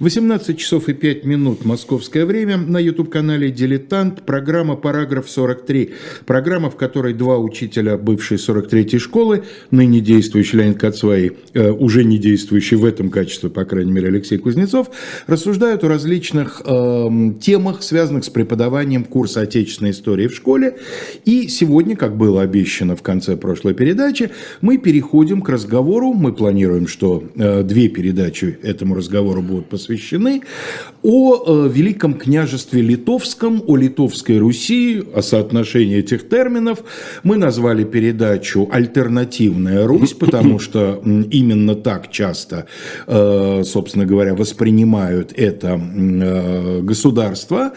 18 часов и 5 минут московское время на YouTube-канале «Дилетант». Программа «Параграф 43». Программа, в которой два учителя бывшей 43-й школы, ныне действующий Леонид Кацвай, э, уже не действующий в этом качестве, по крайней мере, Алексей Кузнецов, рассуждают о различных э, темах, связанных с преподаванием курса отечественной истории в школе. И сегодня, как было обещано в конце прошлой передачи, мы переходим к разговору. Мы планируем, что э, две передачи этому разговору будут посвящены посвящены, о э, Великом княжестве Литовском, о Литовской Руси, о соотношении этих терминов. Мы назвали передачу «Альтернативная Русь», потому что именно так часто, э, собственно говоря, воспринимают это э, государство.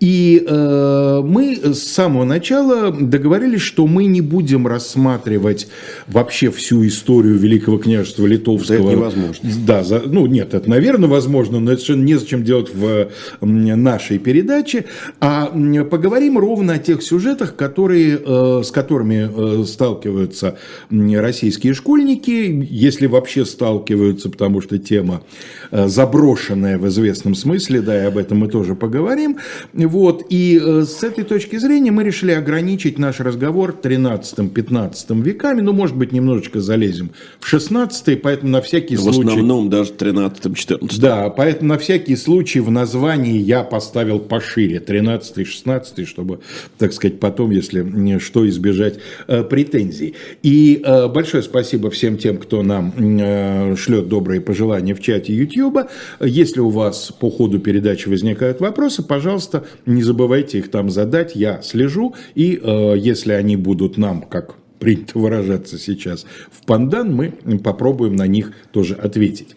И мы с самого начала договорились, что мы не будем рассматривать вообще всю историю Великого княжества Литовского. Это невозможно. Да, за, ну нет, это, наверное, возможно, но это совершенно незачем делать в нашей передаче. А поговорим ровно о тех сюжетах, которые, э, с которыми э, сталкиваются российские школьники, если вообще сталкиваются, потому что тема э, заброшенная в известном смысле, да, и об этом мы тоже поговорим. Вот, и с этой точки зрения мы решили ограничить наш разговор 13-15 веками, ну, может быть, немножечко залезем в 16 поэтому на всякий в случай... В основном даже 13-14. Да, поэтому на всякий случай в названии я поставил пошире 13 16 чтобы, так сказать, потом, если что, избежать э, претензий. И э, большое спасибо всем тем, кто нам э, шлет добрые пожелания в чате YouTube. Если у вас по ходу передачи возникают вопросы, пожалуйста, не забывайте их там задать, я слежу, и если они будут нам, как принято выражаться сейчас, в пандан, мы попробуем на них тоже ответить.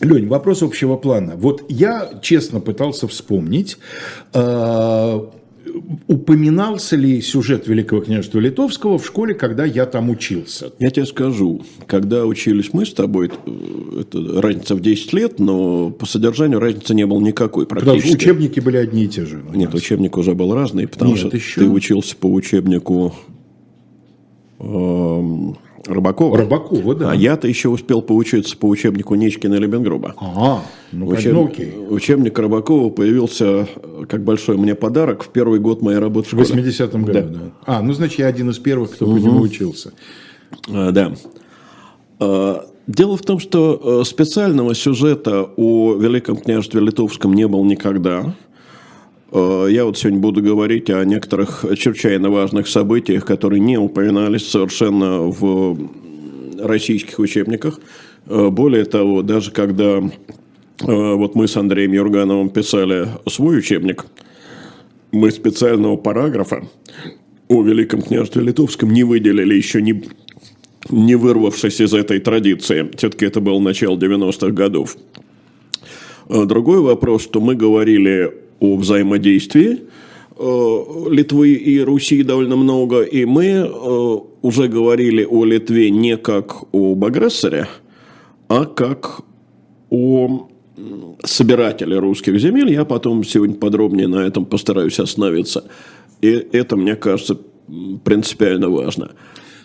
Э, Лень, вопрос общего плана. Вот я честно пытался вспомнить, э, упоминался ли сюжет Великого княжества Литовского в школе, когда я там учился? Я тебе скажу, когда учились мы с тобой, это разница в 10 лет, но по содержанию разницы не было никакой практически. Потому что учебники были одни и те же. Нет, учебник уже был разный, потому Нет, что еще... ты учился по учебнику... Э, Рыбакова. Рыбакова, да. А я-то еще успел поучиться по учебнику Нечкина и Лебенгруба. Ага, ну, Учеб... ну окей. Учебник Рыбакова появился как большой мне подарок в первый год моей работы в школе. В 80-м году, да. да. А, ну, значит, я один из первых, кто угу. по нему учился. А, да. А, дело в том, что э, специального сюжета о Великом княжестве Литовском не было никогда. Э, я вот сегодня буду говорить о некоторых чрезвычайно важных событиях, которые не упоминались совершенно в российских учебниках. Э, более того, даже когда э, вот мы с Андреем Юргановым писали свой учебник, мы специального параграфа о Великом княжестве Литовском не выделили еще не, не вырвавшись из этой традиции. Все-таки это было начало 90-х годов. Другой вопрос, что мы говорили о взаимодействии э, Литвы и Руси довольно много, и мы э, уже говорили о Литве не как об агрессоре, а как о собирателе русских земель. Я потом сегодня подробнее на этом постараюсь остановиться. И это, мне кажется, принципиально важно.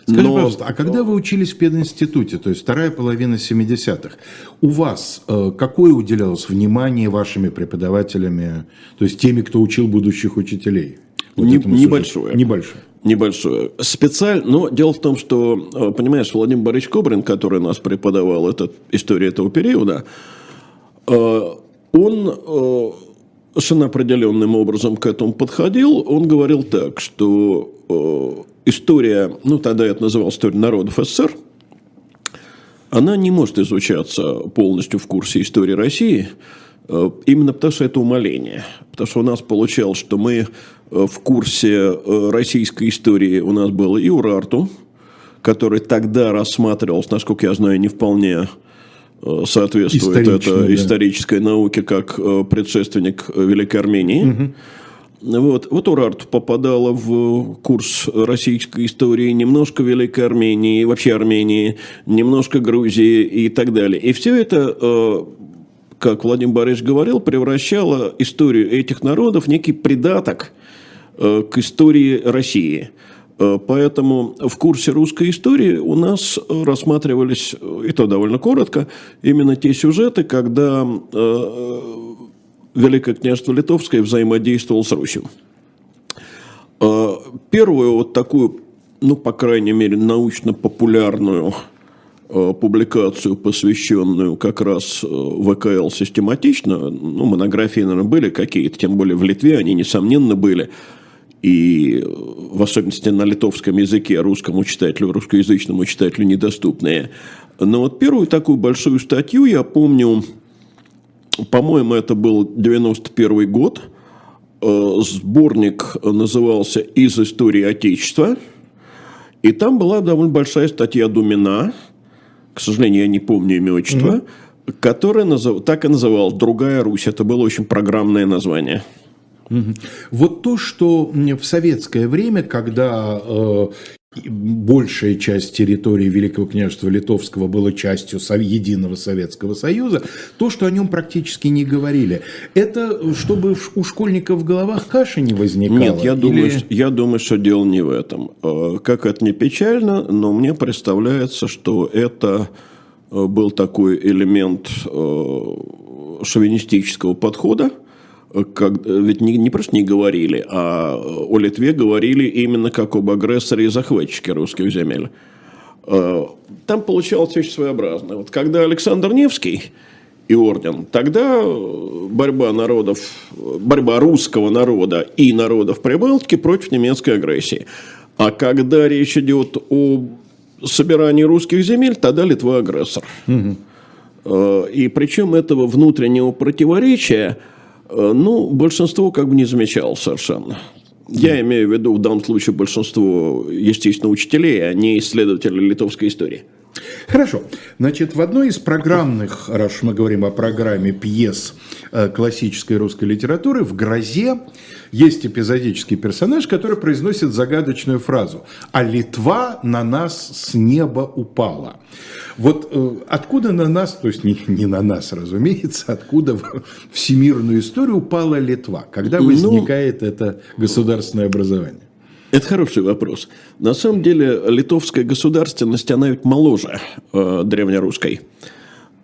Скажи, Но... пожалуйста, а когда вы учились в пединституте, то есть вторая половина 70-х, у вас э, какое уделялось внимание вашими преподавателями, то есть теми, кто учил будущих учителей? Вот Не, небольшое. Небольшое. Небольшое. Специально, но дело в том, что, э, понимаешь, Владимир Борисович Кобрин, который нас преподавал этот, историю этого периода, э, он э, совершенно определенным образом к этому подходил. Он говорил так, что история, ну тогда это называлось история народов СССР, она не может изучаться полностью в курсе истории России, э, именно потому что это умоление. Потому что у нас получалось, что мы э, в курсе э, российской истории у нас было и Урарту, который тогда рассматривался, насколько я знаю, не вполне соответствует это да. исторической науке как предшественник Великой Армении. Угу. Вот, вот Урарт попадала в курс российской истории, немножко Великой Армении, вообще Армении, немножко Грузии и так далее. И все это, э, как Владимир Борисович говорил, превращало историю этих народов в некий придаток э, к истории России. Поэтому в курсе русской истории у нас рассматривались, и то довольно коротко, именно те сюжеты, когда Великое княжество Литовское взаимодействовало с Русью. Первую вот такую, ну, по крайней мере, научно-популярную публикацию, посвященную как раз ВКЛ систематично, ну, монографии, наверное, были какие-то, тем более в Литве они, несомненно, были – и в особенности на литовском языке русскому читателю, русскоязычному читателю недоступные. Но вот первую такую большую статью я помню, по-моему, это был 91 год, э, сборник назывался «Из истории Отечества», и там была довольно большая статья Думина, к сожалению, я не помню имя отчества, mm-hmm. которая назыв... так и называлась «Другая Русь». Это было очень программное название. Вот то, что в советское время, когда э, большая часть территории Великого княжества Литовского была частью единого Советского Союза, то, что о нем практически не говорили, это чтобы у школьников в головах каши не возникало? Нет, я, или... думаю, я думаю, что дело не в этом. Э, как это не печально, но мне представляется, что это э, был такой элемент шовинистического подхода, как, ведь не, не просто не говорили, а о Литве говорили именно как об агрессоре и захватчике русских земель. Э, там получалось очень своеобразно. Вот когда Александр Невский и орден, тогда борьба народов, борьба русского народа и народов Прибалтики против немецкой агрессии. А когда речь идет о собирании русских земель, тогда Литва агрессор. Угу. И причем этого внутреннего противоречия – Э, ну, большинство как бы не замечал совершенно. Я имею в виду в данном случае большинство, естественно, учителей, а не исследователей литовской истории. Хорошо. Значит, в одной из программных, раз мы говорим о программе пьес э, классической русской литературы, в «Грозе» есть эпизодический персонаж, который произносит загадочную фразу «А Литва на нас с неба упала». Вот э, откуда на нас, то есть не, не на нас, разумеется, откуда в всемирную историю упала Литва? Когда ну, возникает ну, это государственное образование? Это хороший вопрос. На самом деле литовская государственность, она ведь моложе э, древнерусской.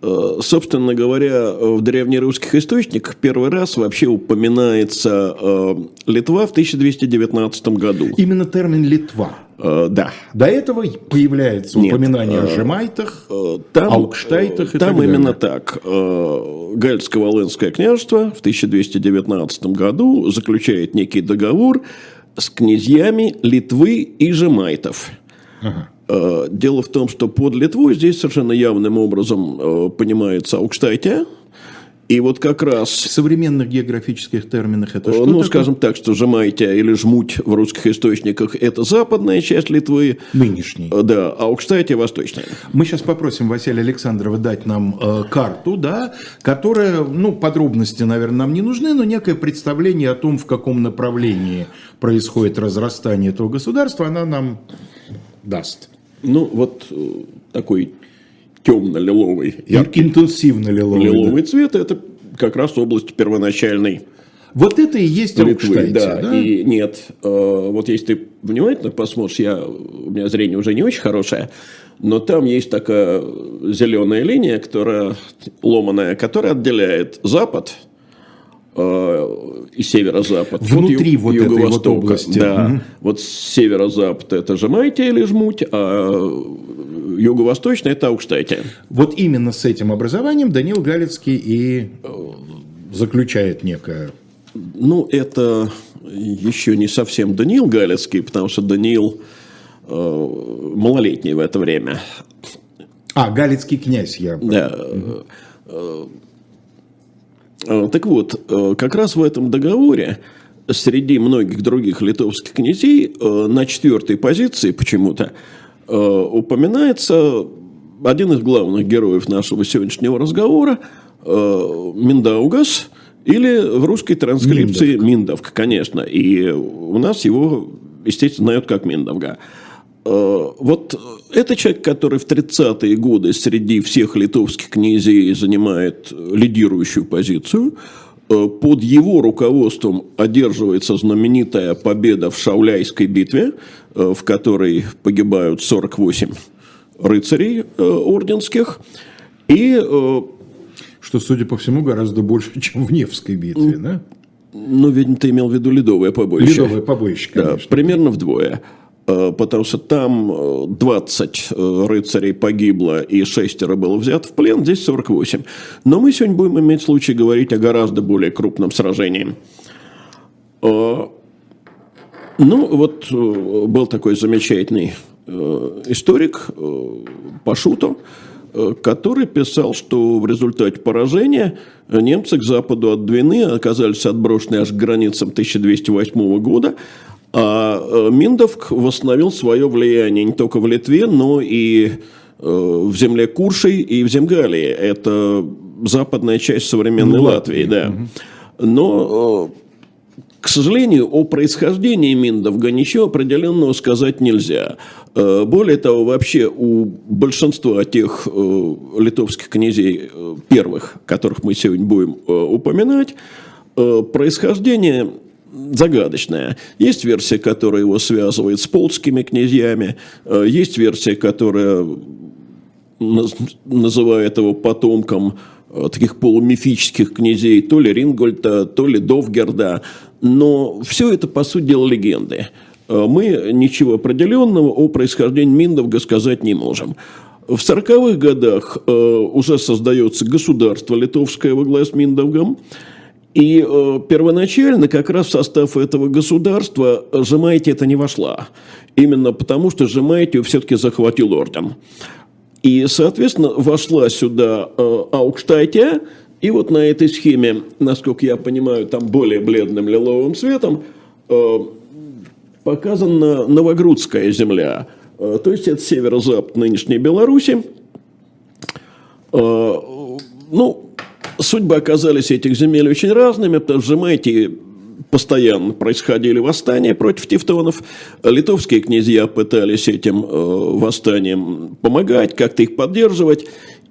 Э, собственно говоря, в древнерусских источниках первый раз вообще упоминается э, Литва в 1219 году. Именно термин «Литва». Э, да. До этого появляется Нет, упоминание о Жемайтах, там, Аукштайтах и Там так именно так. Гальско-Волынское княжество в 1219 году заключает некий договор с князьями Литвы и Жемайтов. Ага. Э, дело в том, что под Литвой здесь совершенно явным образом э, понимается Аукштайте, и вот как раз... В современных географических терминах это э, что Ну, такое? скажем так, что Жемайте или Жмуть в русских источниках – это западная часть Литвы. Нынешней. Да, а Аукштайте – восточная. Мы сейчас попросим Василия Александрова дать нам э, карту, да, которая, ну, подробности, наверное, нам не нужны, но некое представление о том, в каком направлении происходит разрастание этого государства, она нам даст. Ну, вот э, такой темно-лиловый, яркий. Интенсивно-лиловый. Лиловый да. цвет – это как раз область первоначальной вот это и есть Литвы, да, да? И нет, э, вот если ты внимательно посмотришь, я, у меня зрение уже не очень хорошее, но там есть такая зеленая линия, которая ломаная, которая отделяет Запад и северо-запад. Внутри вот, вот этой вот области. Да. Угу. Вот северо-запад это Жемайтия или Жмуть, а юго-восточный это Аукштайте. Вот именно с этим образованием Данил Галицкий и э, заключает некое... Ну, это еще не совсем Даниил Галицкий, потому что Даниил э, малолетний в это время. А, Галицкий князь, я... Да. Угу. Э, так вот, э, как раз в этом договоре среди многих других литовских князей э, на четвертой позиции почему-то упоминается один из главных героев нашего сегодняшнего разговора Миндаугас, или в русской транскрипции Миндовка. Миндовка, конечно. И у нас его, естественно, знают как Миндовга. Э, вот это человек, который в 30-е годы среди всех литовских князей занимает лидирующую позицию. Э, под его руководством одерживается знаменитая победа в Шауляйской битве, в которой погибают 48 рыцарей орденских. И что, судя по всему, гораздо больше, чем в Невской битве, да? Ну, видимо, ты имел в виду ледовое побоище. Ледовое побоище, конечно. Да, примерно вдвое. Э, потому что там 20 э, э, рыцарей погибло и шестеро было взято в плен, здесь 48. Но мы сегодня будем иметь случай говорить о гораздо более крупном сражении. Ну, вот был такой замечательный историк Пашуто, который писал, что в результате поражения немцы к западу от Двины оказались отброшены аж к границам 1208 года, а э, Миндовк восстановил свое влияние не только в Литве, но и э, в земле Куршей и в Земгалии. Это западная часть современной ну, Латвии, да. Но, э, к сожалению, о происхождении Миндовга ничего определенного сказать нельзя. Более того, вообще у большинства тех литовских князей первых, которых мы сегодня будем упоминать, происхождение загадочная. Есть версия, которая его связывает с полскими князьями, э, есть версия, которая называет его потомком э, таких полумифических князей, то ли Рингольта, то ли Довгерда. Но все это, по сути дела, легенды. Э, мы ничего определенного о происхождении Миндовга сказать не можем. В 40-х годах уже создается государство литовское во главе с Миндовгом. И э, первоначально как раз в состав этого государства Жемайте это не вошла. Именно потому, что Жемайтию все-таки захватил орден. И, соответственно, вошла сюда э, Аукштайтия, и вот на этой схеме, насколько я понимаю, там более бледным лиловым цветом, э, показана Новогрудская земля. Э, то есть, это северо-запад нынешней Беларуси. Э, ну, Судьбы оказались этих земель очень разными, потому что, понимаете, постоянно происходили восстания против тевтонов. Литовские князья пытались этим э, восстаниям помогать, как-то их поддерживать.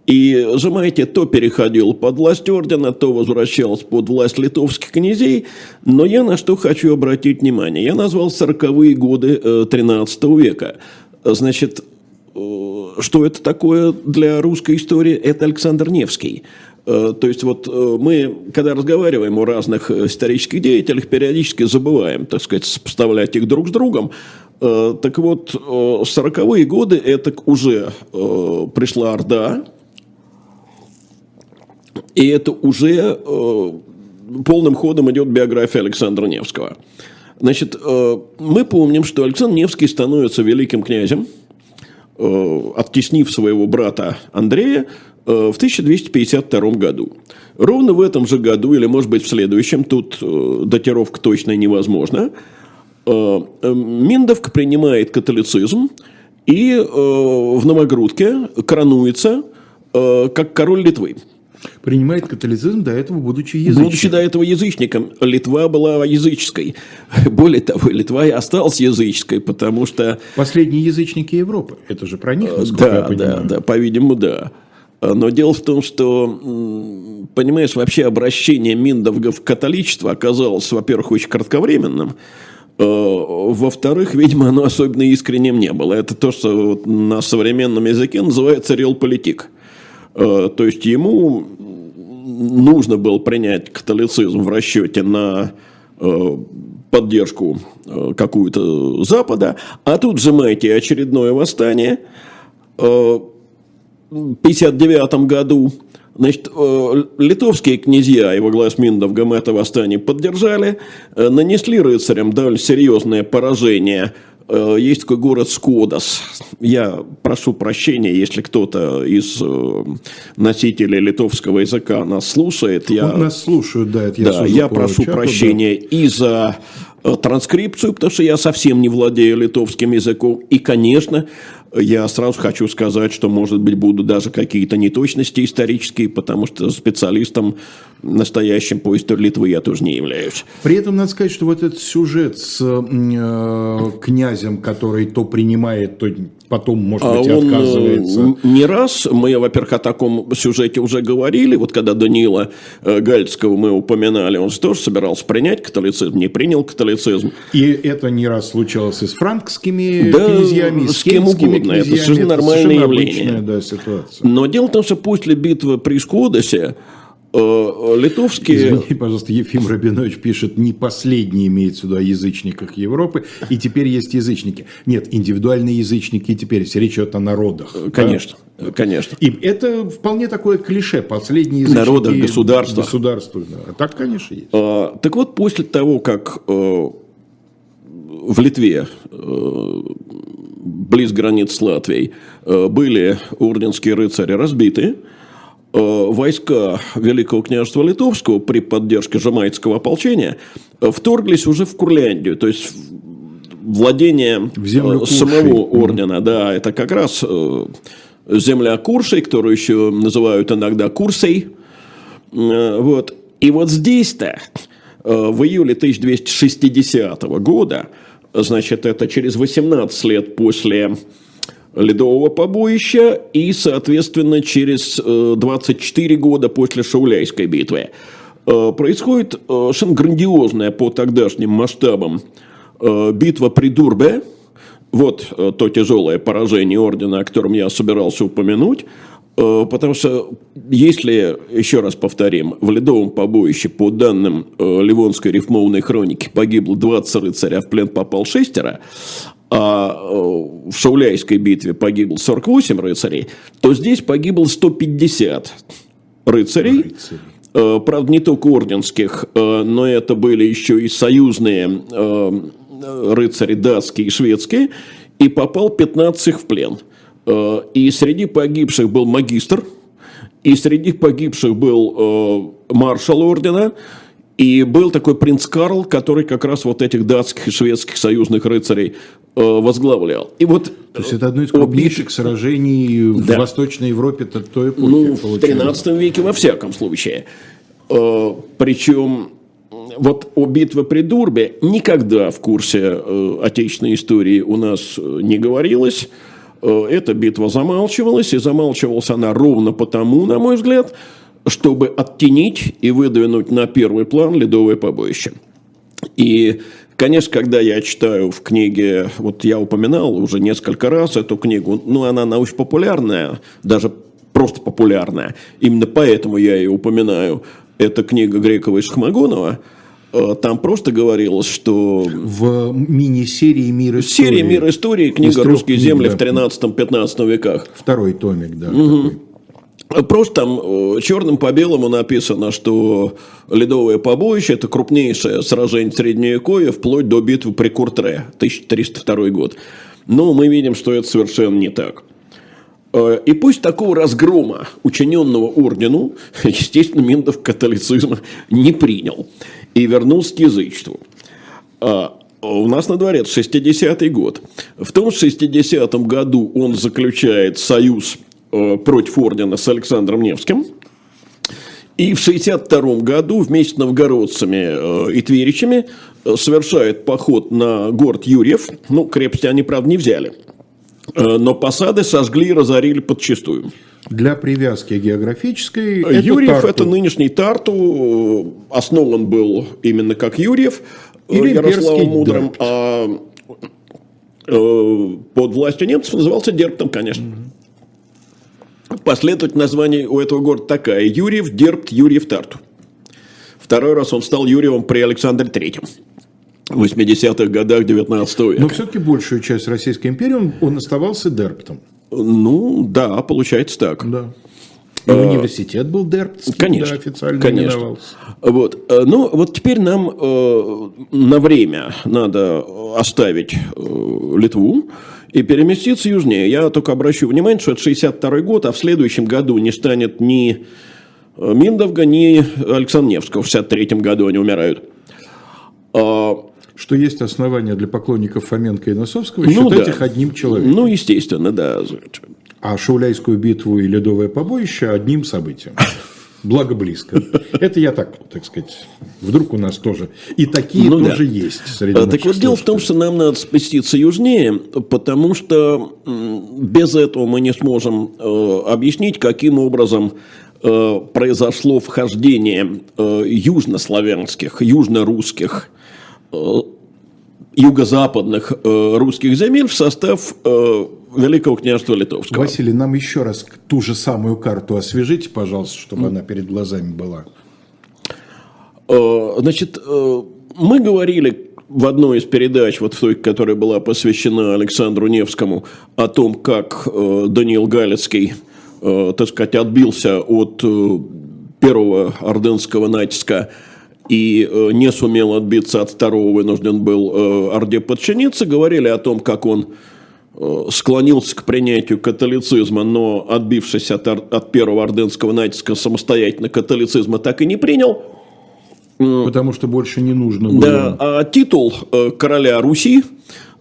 И, понимаете, то переходил под власть ордена, то возвращался под власть литовских князей. Но я на что хочу обратить внимание. Я назвал 40-е годы э, 13 века. Значит, э, что это такое для русской истории? Это Александр Невский. Э, то есть вот э, мы, когда разговариваем о разных э, исторических деятелях, периодически забываем, так сказать, сопоставлять их друг с другом. Так вот, 40-е годы это уже пришла Орда, и это уже полным ходом идет биография Александра Невского. Значит, мы помним, что Александр Невский становится великим князем, оттеснив своего брата Андрея, в 1252 году. Ровно в этом же году, или может быть в следующем, тут э, датировка точно невозможна, э, Миндовка принимает католицизм и в Новогрудке коронуется как король Литвы. Принимает католицизм, до этого будучи язычником. Будучи до этого язычником. Литва была языческой. Более того, Литва и осталась языческой, потому что... Последние язычники Европы. Это же про них, насколько да, я понимаю. Да, да, по-видимому, да. Но дело в том, что, понимаешь, вообще обращение Миндовга в католичество оказалось, во-первых, очень кратковременным, э, во-вторых, видимо, оно особенно искренним не было. Это то, что на современном языке называется реал-политик. Э, то есть ему нужно было принять католицизм в расчете на э, поддержку какую-то Запада, а тут сжимаете очередное восстание – 1959 году Значит, э, литовские князья его глаз Миндовгом это восстание поддержали, э, нанесли рыцарям довольно серьезное поражение. Э, есть такой город Скодас. Я прошу прощения, если кто-то из носителей литовского языка нас слушает. Я, вот нас слушают, да, это я Да, я прошу чату, прощения да. и за транскрипцию, потому что я совсем не владею литовским языком. И, конечно, я сразу хочу сказать, что, может быть, будут даже какие-то неточности исторические, потому что специалистом настоящим по истории Литвы я тоже не являюсь. При этом надо сказать, что вот этот сюжет с э, князем, который то принимает, то потом, может А быть, он отказывается. э, не раз, мы, во-первых, о таком сюжете уже говорили, вот когда Даниила э, Гальцкого мы упоминали, он же тоже собирался принять католицизм, не принял католицизм. И это не раз случалось и с франкскими Да, князьями, и с, с кем угодно. Это князьями. совершенно нормальное совершенно явление. обычная, да, ситуация. Но дело в том, что после битвы при Скудосе э, литовские... Извини, пожалуйста, Ефим Рабинович пишет, не последний имеется в виду о язычниках Европы, и теперь есть язычники. Нет, индивидуальные язычники и теперь, речь идет о народах. Конечно, конечно. И это вполне такое клише, последние язычники. Народах, государствах. Государствах, да. А так, конечно, есть. А, Так вот, после того, как э, в Литве, э, близ границ с Латвией, э, были орденские рыцари разбиты, э, войска Великого княжества Литовского при поддержке жамайского ополчения э, вторглись уже в Курляндию, то есть владение В землю э, самого ордена, да, это как раз э, земля Куршей, которую еще называют иногда Курсей, Э, Вот. И вот здесь-то, э, в июле 1260 года, значит, это через 18 лет после Ледового побоища и, соответственно, через э, 24 года после Шауляйской битвы, э, происходит э, совершенно грандиозная по тогдашним масштабам э, битва при Дурбе, вот э, то тяжелое поражение ордена, о котором я собирался упомянуть. Э, Потому что, если, еще раз повторим, в Ледовом побоище, по данным э, Ливонской рифмованной хроники, погибло 20 рыцарей, а в плен попал шестеро, а э, в Шауляйской битве погибло 48 рыцарей, то здесь погибло 150 рыцарей. Рыцари. Э, Правда, не только орденских, э, но это были еще и союзные рыцари датские и шведские, и попал 15 их в плен. И среди погибших был магистр, и среди погибших был маршал ордена, и был такой принц Карл, который как раз вот этих датских и шведских союзных рыцарей э, возглавлял. И вот То есть это одно из крупнейших сражений в Да. Восточной Европе то- той эпохи. Ну, в получилось. 13 веке во всяком случае. Э, Причем вот о битве при Дурбе никогда в курсе э, отечественной истории у нас э, не говорилось. Э, Эта битва замалчивалась, и замалчивалась она ровно потому, на мой взгляд, чтобы оттенить и выдвинуть на первый план ледовое побоище. И, конечно, когда я читаю в книге, вот я упоминал уже несколько раз эту книгу, ну, она научно-популярная, даже просто популярная. Именно поэтому я ее упоминаю. Это книга Грекова и Шахмагонова. Э, Там просто говорилось, что В мини-серии «Мир истории». серия «Мир истории», книга «Русские земли» да. в 13-15 веках. Второй томик, да. такой. Просто там черным по белому написано, что ледовое побоище – это крупнейшее сражение Средневековья вплоть до битвы при Куртре, 1302 год. Но мы видим, что это совершенно не так. Э, И пусть такого разгрома, учиненного ордену, естественно, Миндов католицизма не принял и вернулся к язычеству. А, У нас на дворе 60-й год. В том 60-м году он заключает союз против ордена с Александром Невским. И в 62 году вместе с новгородцами э, и тверичами э, совершает поход на город Юрьев. Ну, крепости они, правда, не взяли. Э, Но посады сожгли и разорили подчистую. Для привязки географической это Юрьев Тарту. это нынешний Тарту, э, основан был именно как Юрьев э, Или Ярославом Мудрым, Дерпт. а э, под властью немцев назывался Дерптом, конечно. Последовательное название у этого города такая. Юрьев, Дерпт, Юрьев, Тарту. Второй раз он стал Юрьевым при Александре Третьем. В 80-х годах 19 века. Но все-таки большую часть Российской империи он, он оставался Дерптом. Ну, да, получается так. Да. И университет был Дерптский, Конечно, да, официально конечно. Вот. э, Ну, вот теперь нам э, на время надо оставить э, Литву и переместиться южнее. Я только обращу внимание, что это 62 год, а в следующем году не станет ни э, Миндовга, ни Александра Невского. В 63 году они умирают. А, Что есть основания для поклонников Фоменко и Носовского Ну считать да. их одним человеком. ну, естественно, да. А Шауляйскую битву и Ледовое побоище одним событием. Благо близко. Это я так, так сказать, вдруг у нас тоже. И такие ну, тоже да. есть среди а, Так вот дело в том, что нам надо спуститься южнее, потому что без этого мы не сможем э, объяснить, каким образом э, произошло вхождение э, южнославянских, южно-русских э, юго-западных э, русских земель в состав э, Великого княжества Литовского. Василий, нам еще раз ту же самую карту освежите, пожалуйста, чтобы mm. она перед глазами была. Э, значит, э, мы говорили в одной из передач, вот в той, которая была посвящена Александру Невскому, о том, как э, Даниил Галицкий, так сказать, отбился от первого ордынского натиска и не сумел отбиться от второго, вынужден был Орде подчиниться, говорили о том, как он Э, склонился к принятию католицизма, но отбившись от, от первого орденского натиска самостоятельно католицизма так и не принял. Потому что больше не нужно было. Да, а титул э, короля Руси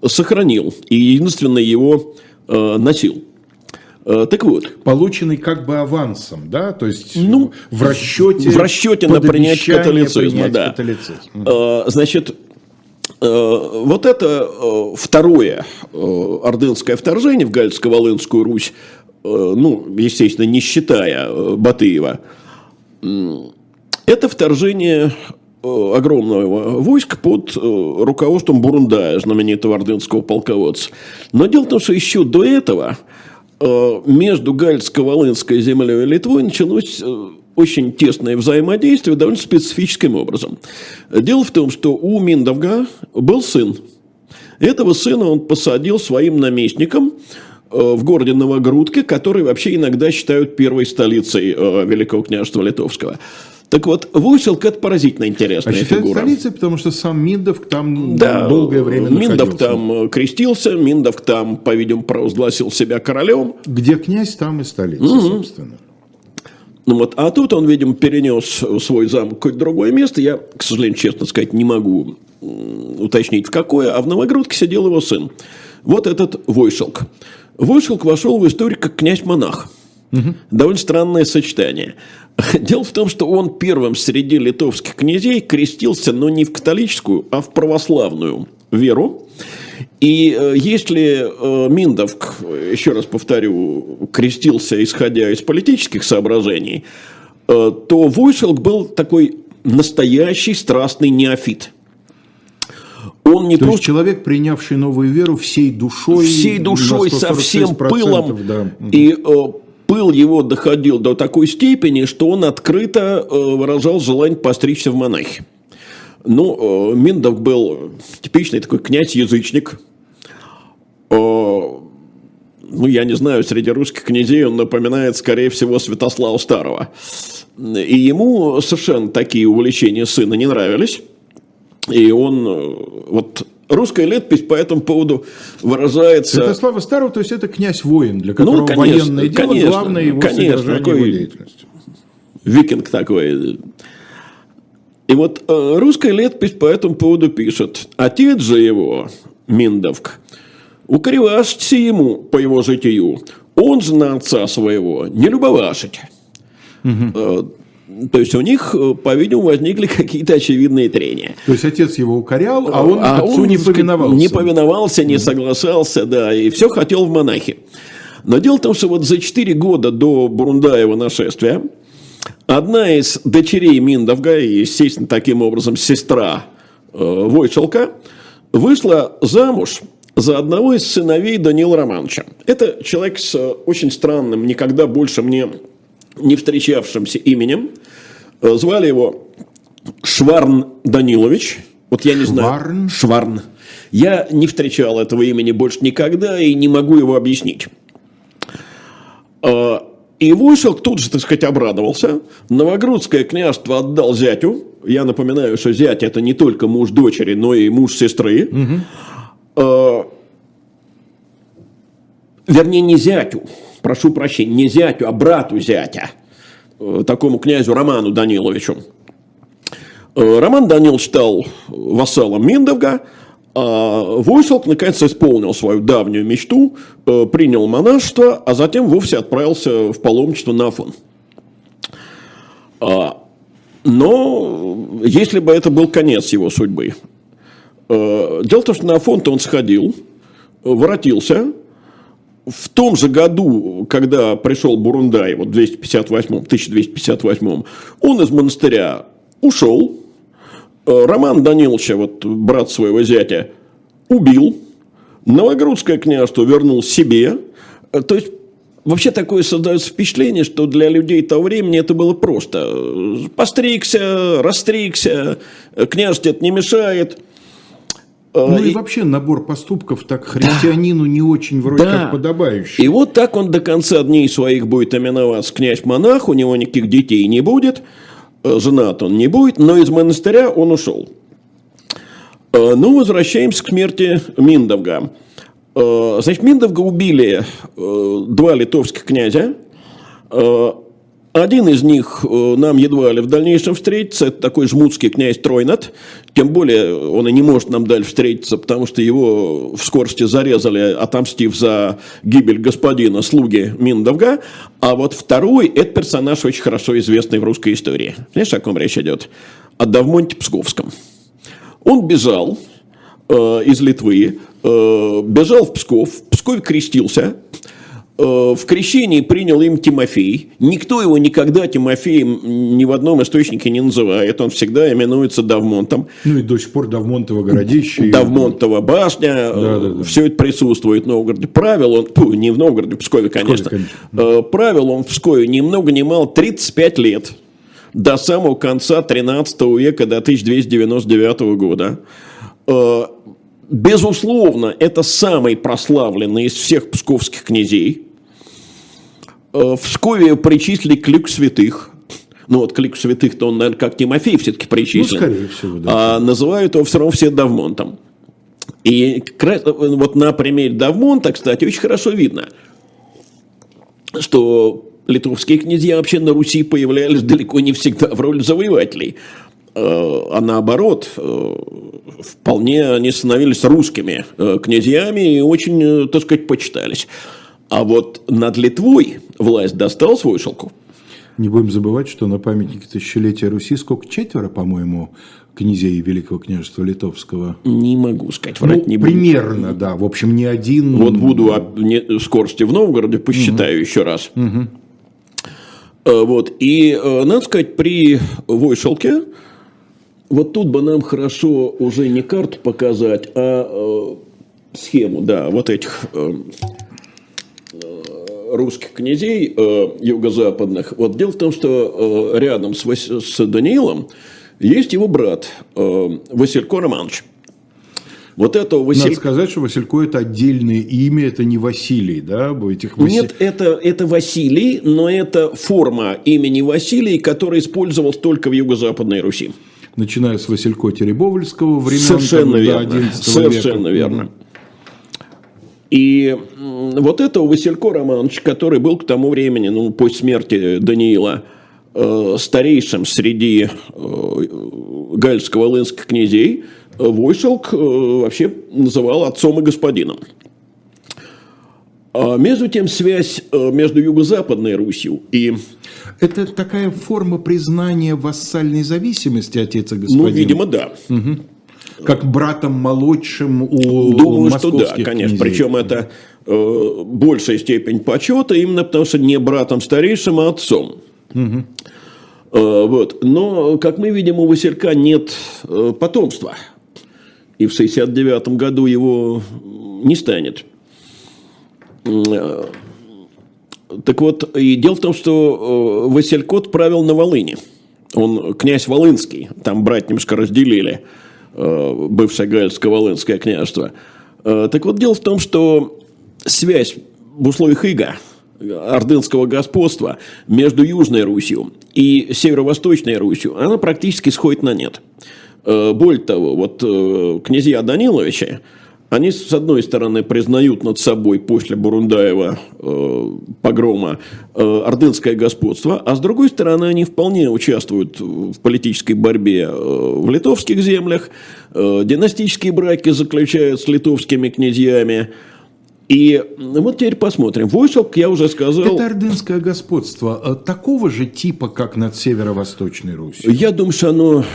сохранил и единственно его э, носил. Так вот. Полученный как бы авансом, да? То есть ну, в расчете... В расчете на принятие католицизма, да. Католицизм. Значит, Э, вот это э, второе э, ордынское вторжение в Галицко-Волынскую Русь, ну, естественно, не считая Батыева, это вторжение огромного войска под руководством Бурундая, знаменитого ордынского полководца. Но дело в том, что еще до этого между Галицко-Волынской землей и Литвой началось очень тесное взаимодействие довольно специфическим образом. Дело в том, что у Миндовга был сын. Этого сына он посадил своим наместником э, в городе Новогрудке, который вообще иногда считают первой столицей э, Великого княжества Литовского. Так вот, Войселк – это поразительно интересная а фигура. столицей, потому что сам Миндов там да, долгое время Миндов там э, крестился, Миндов там, по-видимому, провозгласил себя королем. Где князь, там и столица, угу. собственно. Ну вот, а тут он, видимо, перенес свой замок в какое-то другое место. Я, к сожалению, честно сказать, не могу уточнить в какое. А в Новогрудке сидел его сын. Вот этот Войшелк. Войшелк вошел в историю как князь-монах. Угу. Довольно странное сочетание. Дело в том, что он первым среди литовских князей крестился, но не в католическую, а в православную веру. И э, если э, Миндов, еще раз повторю, крестился, исходя из политических соображений, э, то Войшелк был такой настоящий страстный неофит. Он не То просто... есть человек, принявший новую веру всей душой. Всей душой, со всем пылом. Да. И пыл его доходил до такой степени, что он открыто выражал желание постричься в монахи. Ну, Миндов был типичный такой князь-язычник, ну, я не знаю, среди русских князей он напоминает, скорее всего, Святослава Старого. И ему совершенно такие увлечения сына не нравились. И он, вот русская летопись по этому поводу выражается... Святослава Старого, то есть это князь-воин, для которого ну, конечно, военное дело конечно, главное его конечно, такой его деятельность. Викинг такой. И вот э, русская летопись по этому поводу пишет. Отец же его, Миндовк, Укоревашьте ему по его житию, он же на отца своего не любовашить. Угу. То есть у них, э, по-видимому, возникли какие-то очевидные трения. То есть отец его укорял, а он а отцу он не повиновался. Не повиновался, не соглашался, да, и все хотел в монахи. Но дело в том, что вот за 4 года до Бурундаева нашествия одна из дочерей Миндовга, и, естественно, таким образом сестра э, Войчелка, вышла замуж за одного из сыновей Данила Романовича. Это человек с э, очень странным, никогда больше мне не встречавшимся именем. Э, звали его Шварн Данилович. Вот я не Шварн? знаю. Шварн. Я не встречал этого имени больше никогда и не могу его объяснить. Э, и Войшелк тут же, так сказать, обрадовался. Новогрудское княжество отдал зятю. Я напоминаю, что зять – это не только муж дочери, но и муж сестры. Угу. Вернее, не зятю, прошу прощения, не зятю, а брату зятя, такому князю Роману Даниловичу. Э, Роман Данил стал вассалом Миндовга, а Войселк наконец исполнил свою давнюю мечту, принял монашество, а затем вовсе отправился в паломничество на Афон. А, но если бы это был конец его судьбы. Э, дело в том, что на фонд он сходил, воротился. В том же году, когда пришел Бурундай, вот в 258, 1258, он из монастыря ушел. Э, Роман Даниловича, вот брат своего зятя, убил. Новогрудское княжество вернул себе. Э, то есть Вообще такое создается впечатление, что для людей того времени это было просто. Постригся, растригся, княжить это не мешает. Ну и, и вообще набор поступков так христианину да, не очень вроде да. как подобающий. И вот так он до конца дней своих будет именоваться князь-монах, у него никаких детей не будет, э, женат он не будет, но из монастыря он ушел. Э, ну, возвращаемся к смерти Миндовга. Э, значит, Миндовга убили два литовских князя. Э, один из них нам едва ли в дальнейшем встретится, это такой жмутский князь Тройнат, тем более он и не может нам дальше встретиться, потому что его в скорости зарезали, отомстив за гибель господина слуги Миндовга, а вот второй – это персонаж очень хорошо известный в русской истории. Знаешь, о ком речь идет? О Давмонте Псковском. Он бежал э, из Литвы, Э, бежал в Псков, в Пскове крестился, э, в крещении принял им Тимофей. Никто его никогда Тимофеем ни в одном источнике не называет. Он всегда именуется Давмонтом. Ну и до сих пор Давмонтово городище. Давмонтова башня. Да, да, да. Все это присутствует в Новгороде. Правил он, фу, не в Новгороде, в Пскове, конечно. Пскове, конечно. Э, правил он в Пскове ни много ни мало 35 лет. До самого конца 13 века, до 1299 года Безусловно, это самый прославленный из всех псковских князей. Э, в Пскове причислили к лику святых. Ну вот к лику святых-то он, наверное, как Тимофей все-таки причислен. Ну, скорее всего, да. А называют его все равно все Давмонтом. И вот на примере Давмонта, кстати, очень хорошо видно, что литовские князья вообще на Руси появлялись далеко не всегда в роли завоевателей. Э, а наоборот, э, вполне они становились русскими князьями и очень, так сказать, почитались. А вот над Литвой власть достал свой шелку. Не будем забывать, что на памятнике тысячелетия Руси сколько? Четверо, по-моему, князей Великого княжества Литовского? Не могу сказать, врать ну, не буду. Примерно, да. В общем, не один. Вот буду о не, скорости в Новгороде, посчитаю угу. еще раз. Угу. Вот. И, надо сказать, при Войшелке вот тут бы нам хорошо уже не карту показать, а э, схему, да, вот этих э, э русских князей э, юго-западных. Вот дело в том, что э, рядом с, с Даниилом есть его брат э, Василько Романович. Вот это Василь... Надо сказать, что Василько это отдельное имя, это не Василий, да? Этих Васи... Нет, это, это Василий, но это форма имени Василий, которая использовалась только в Юго-Западной Руси начиная с Василько Теребовльского времен Совершенно там, верно. XI Совершенно века. верно. И вот это Василько Романович, который был к тому времени, ну, после смерти Даниила, э, старейшим среди э, гальско-волынских князей, э, Войселк э, вообще называл отцом и господином. А между тем, связь между Юго-Западной Русью и это такая форма признания вассальной зависимости отец и господин? Ну, видимо, да. Угу. Как братом молодшим у Думаю, что да, конечно. Князей. Причем это э, большая степень почета, именно потому что не братом старейшим, а отцом. Угу. Э, вот. Но, как мы видим, у Василька нет э, потомства. И в 69 году его не станет. Э, так вот, и дело в том, что э, Василькот правил на Волыне. Он князь Волынский, там брать немножко разделили, бывшее Гальско-Волынское княжество. Э, так вот, дело в том, что связь в условиях ига, ордынского господства между Южной Русью и Северо-Восточной Русью, она практически сходит на нет. Более того, вот князья Даниловича, они, с одной стороны, признают над собой после Бурундаева э, погрома э, ордынское господство, а с другой стороны, они вполне участвуют в политической борьбе э, в литовских землях, э, династические браки заключают с литовскими князьями. И вот теперь посмотрим. Войсок, я уже сказал... Это ордынское господство э, такого же типа, как над северо-восточной Русью? Я думаю, что оно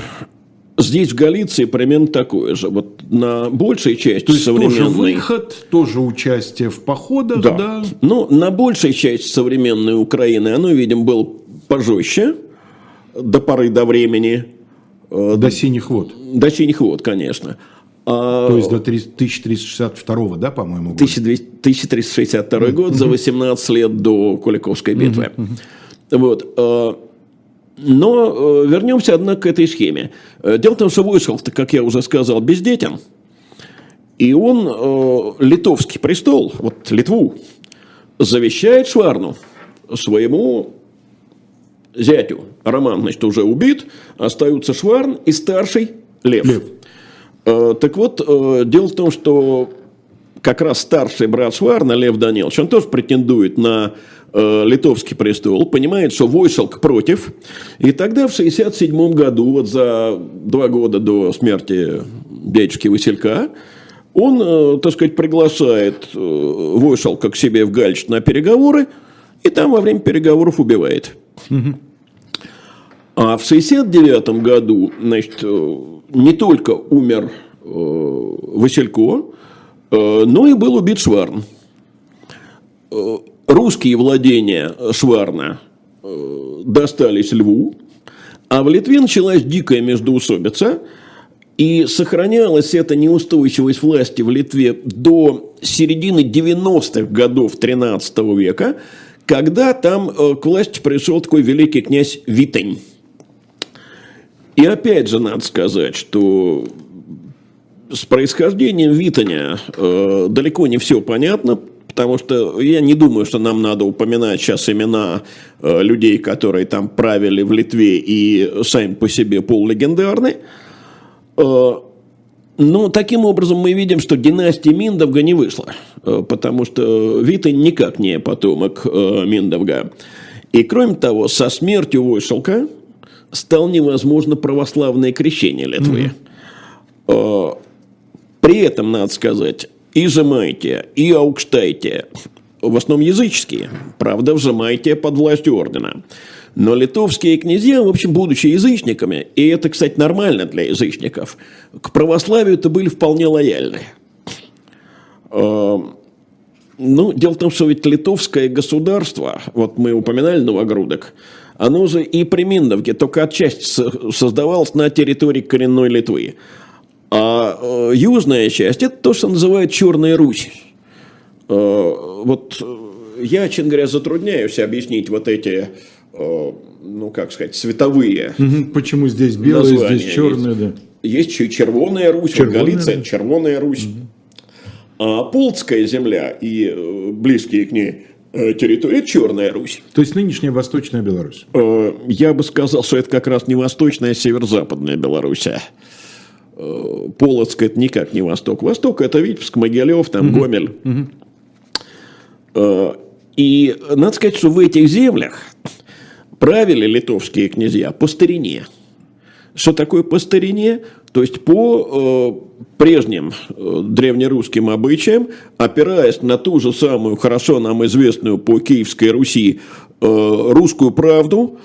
здесь, в Галиции, примерно такое же. Вот на большей части То есть современной... тоже выход, тоже участие в походах, да? Да. Ну, на большей части современной Украины оно, видим, было пожестче до поры до времени. э, До синих вод. До синих вод, конечно. А То есть до 1362, да, по-моему? года? 1200 1362 год, за 18 лет до Куликовской битвы. Вот. Но э, вернемся, однако, к этой схеме. Э, Дело в том, что Войсхолд, как я уже сказал, бездетен. И он э, литовский престол, вот Литву, завещает Шварну, своему зятю. Роман, значит, уже убит, остаются Шварн и старший Лев. Лев. Так вот, дело в том, что как раз старший брат Шварна, Лев Данилович, он тоже претендует на э, литовский престол, понимает, что Войсалк против. И тогда в 67 году, вот за два года до смерти дядюшки Василька, он, э, так сказать, приглашает э, Войсалка к себе в Гальч на переговоры, и там во время переговоров убивает. А в 69 году, значит, э, не только умер Василько, но и был убит Шварн. Русские владения Шварна э, достались Льву, а в Литве началась дикая междоусобица, и сохранялась эта неустойчивость власти в Литве до середины 90-х годов 13 века, когда там э, к власти пришел такой великий князь Витень. И опять же надо сказать, что с происхождением Витаня э, далеко не все понятно, потому что я не думаю, что нам надо упоминать сейчас имена э, людей, которые там правили в Литве и сами по себе полулегендарны. Э, ну, таким образом мы видим, что династия Миндовга не вышла, э, потому что Витань никак не потомок э, Миндовга. И кроме того, со смертью Войшелка стало невозможно православное крещение Литвы. Э, При этом, надо сказать, и Жемайтия, и Аукштайтия, в основном языческие, правда, в Жемайтия под властью ордена. Но литовские князья, в общем, будучи язычниками, и это, кстати, нормально для язычников, к православию-то были вполне лояльны. Э, Ну, дело в том, что ведь литовское государство, вот мы упоминали Новогрудок, оно же и при Миндовке только отчасти со- создавалось на территории коренной Литвы. А э, южная часть – это то, что называют Черная Русь. Э, вот э, я, честно говоря, затрудняюсь объяснить вот эти, ну, как сказать, световые. Почему здесь названия. здесь черное, да? Есть еще и Червоная Русь, Червоная, вот Галиция, да. Червоная Русь. А Полцкая земля и близкие к ней территории – Черная Русь. То есть нынешняя Восточная Беларусь. Я бы сказал, что это как раз не восточная, а северо-западная Белоруссия. Э, Полоцк – это никак не Восток. Восток – это Витебск, Могилев, там Гомель. Э, И надо сказать, что в этих землях правили литовские князья по старине. Что такое по старине? То есть по э, прежним э, древнерусским обычаям, опираясь на ту же самую хорошо нам известную по Киевской Руси э, русскую правду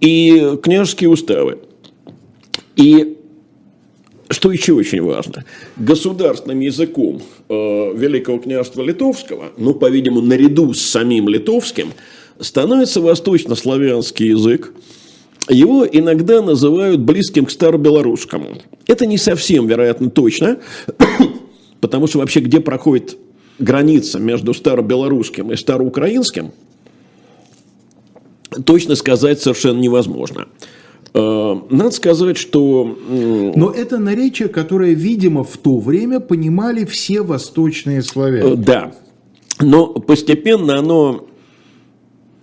и княжеские уставы. И что еще очень важно, государственным языком э, Великого княжества Литовского, ну, по-видимому, наряду с самим литовским, становится восточнославянский язык. Его иногда называют близким к старобелорусскому. Это не совсем, вероятно, точно, потому что вообще где проходит граница между старобелорусским и староукраинским, точно сказать совершенно невозможно. Э, Надо сказать, что Но это наречие, которое, видимо, в то время понимали все восточные Э, славяне. Да. Но постепенно оно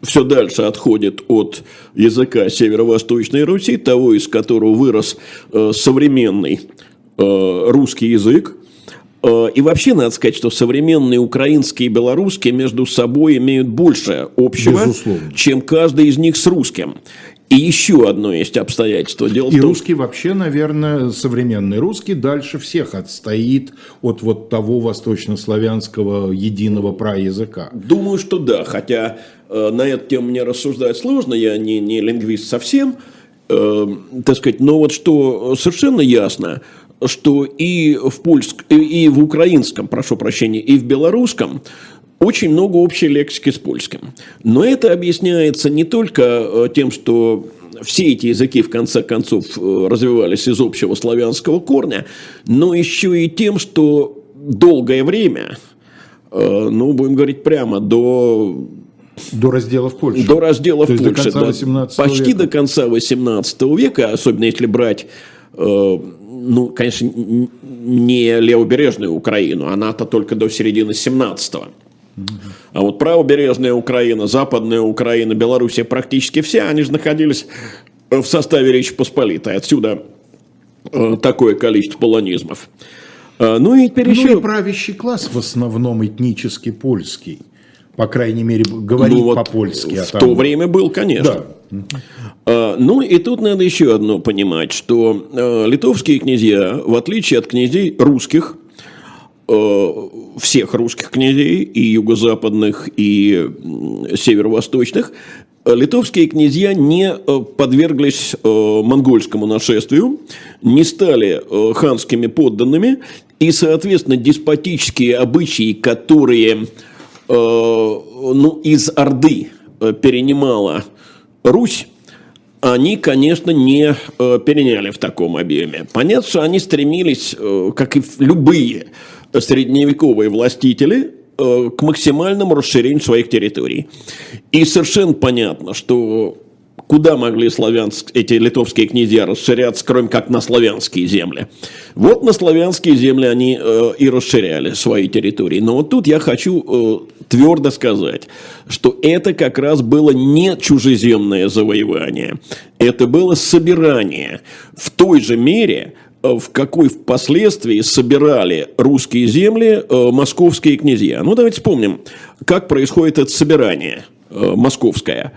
все дальше отходит от языка Северо-Восточной Руси, того, из которого вырос э, современный э, русский язык. Э, И вообще надо сказать, что современные украинские и белорусские между собой имеют больше общего, Безусловно. чем каждый из них с русским. И еще одно есть обстоятельство. Дело и том, русский вообще, наверное, современный русский дальше всех отстоит от вот того восточнославянского единого праязыка. Думаю, что да, хотя э, на эту тему мне рассуждать сложно, я не, не лингвист совсем, э, так сказать, но вот что совершенно ясно, что и в польск, и в украинском, прошу прощения, и в белорусском очень много общей лексики с польским. Но это объясняется не только э, тем, что все эти языки в конце концов э, развивались из общего славянского корня, но еще и тем, что долгое время, э, ну, будем говорить прямо, до до раздела в Польше. До раздела в Польше. До да, почти века. до конца 18 века, особенно если брать ну, конечно, не левобережную Украину, она-то только до середины 17-го. А вот правобережная Украина, западная Украина, Белоруссия практически все, они же находились в составе Речи Посполитой. Отсюда э, такое количество полонизмов. Э, ну и теперь еще... Ну и правящий класс в основном этнически польский. По крайней мере, говорит ну, вот по-польски. А в там... то время был, конечно. Да. Ну и тут надо еще одно понимать, что э, литовские князья, в отличие от князей русских, Э, всех русских князей, и юго-западных, и северо-восточных, литовские князья не э, подверглись э, монгольскому нашествию, не стали ханскими подданными, и, соответственно, деспотические обычаи, которые ну, из Орды перенимала Русь, они, конечно, не переняли в таком объеме. Понятно, что они стремились, как и любые средневековые властители э, к максимальному расширению своих территорий. И совершенно понятно, что куда могли славянск, эти литовские князья расширяться, кроме как на славянские земли. Вот на славянские земли они э, и расширяли свои территории. Но вот тут я хочу э, твердо сказать, что это как раз было не чужеземное завоевание, это было собирание в той же мере, в какой впоследствии собирали русские земли э, московские князья. Ну, давайте вспомним, как происходит это собирание э, московское.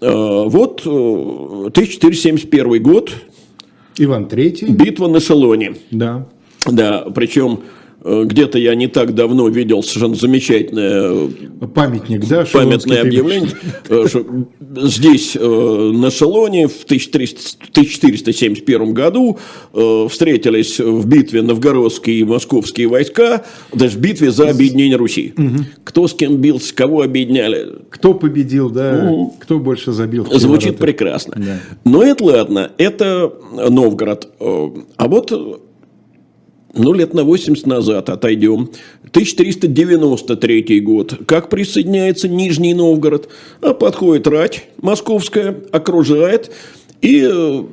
Э, вот 1471 год. Иван Третий. Битва на Шелоне. Да. Да, причем Э, где-то я не так давно видел совершенно замечательное памятник, да, памятное объявление, э, здесь э, на Шелоне в 1471 году встретились в битве новгородские и московские войска, даже в битве за объединение Руси. Угу. Кто с кем бился, кого объединяли. Кто победил, да, угу. кто больше забил. Звучит прекрасно. Да. Но это ладно, это Новгород. А вот ну, лет на 80 назад отойдем. 1393 год. Как присоединяется Нижний Новгород? А подходит рать московская, окружает, и э,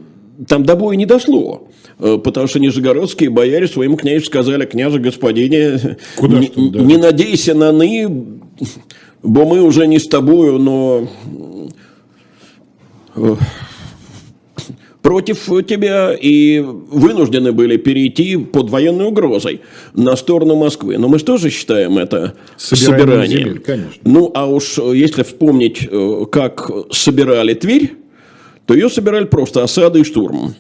там до боя не дошло. Э, потому что нижегородские бояре своему князю сказали, княже господине, Куда не, да. не надейся на ны, бо мы уже не с тобою, но э, против тебя и вынуждены были перейти под военной угрозой на сторону Москвы. Но мы же тоже считаем это собиранием. Земель, конечно. Ну, а уж если вспомнить, э, как собирали Тверь, то ее собирали просто осадой и штурмом.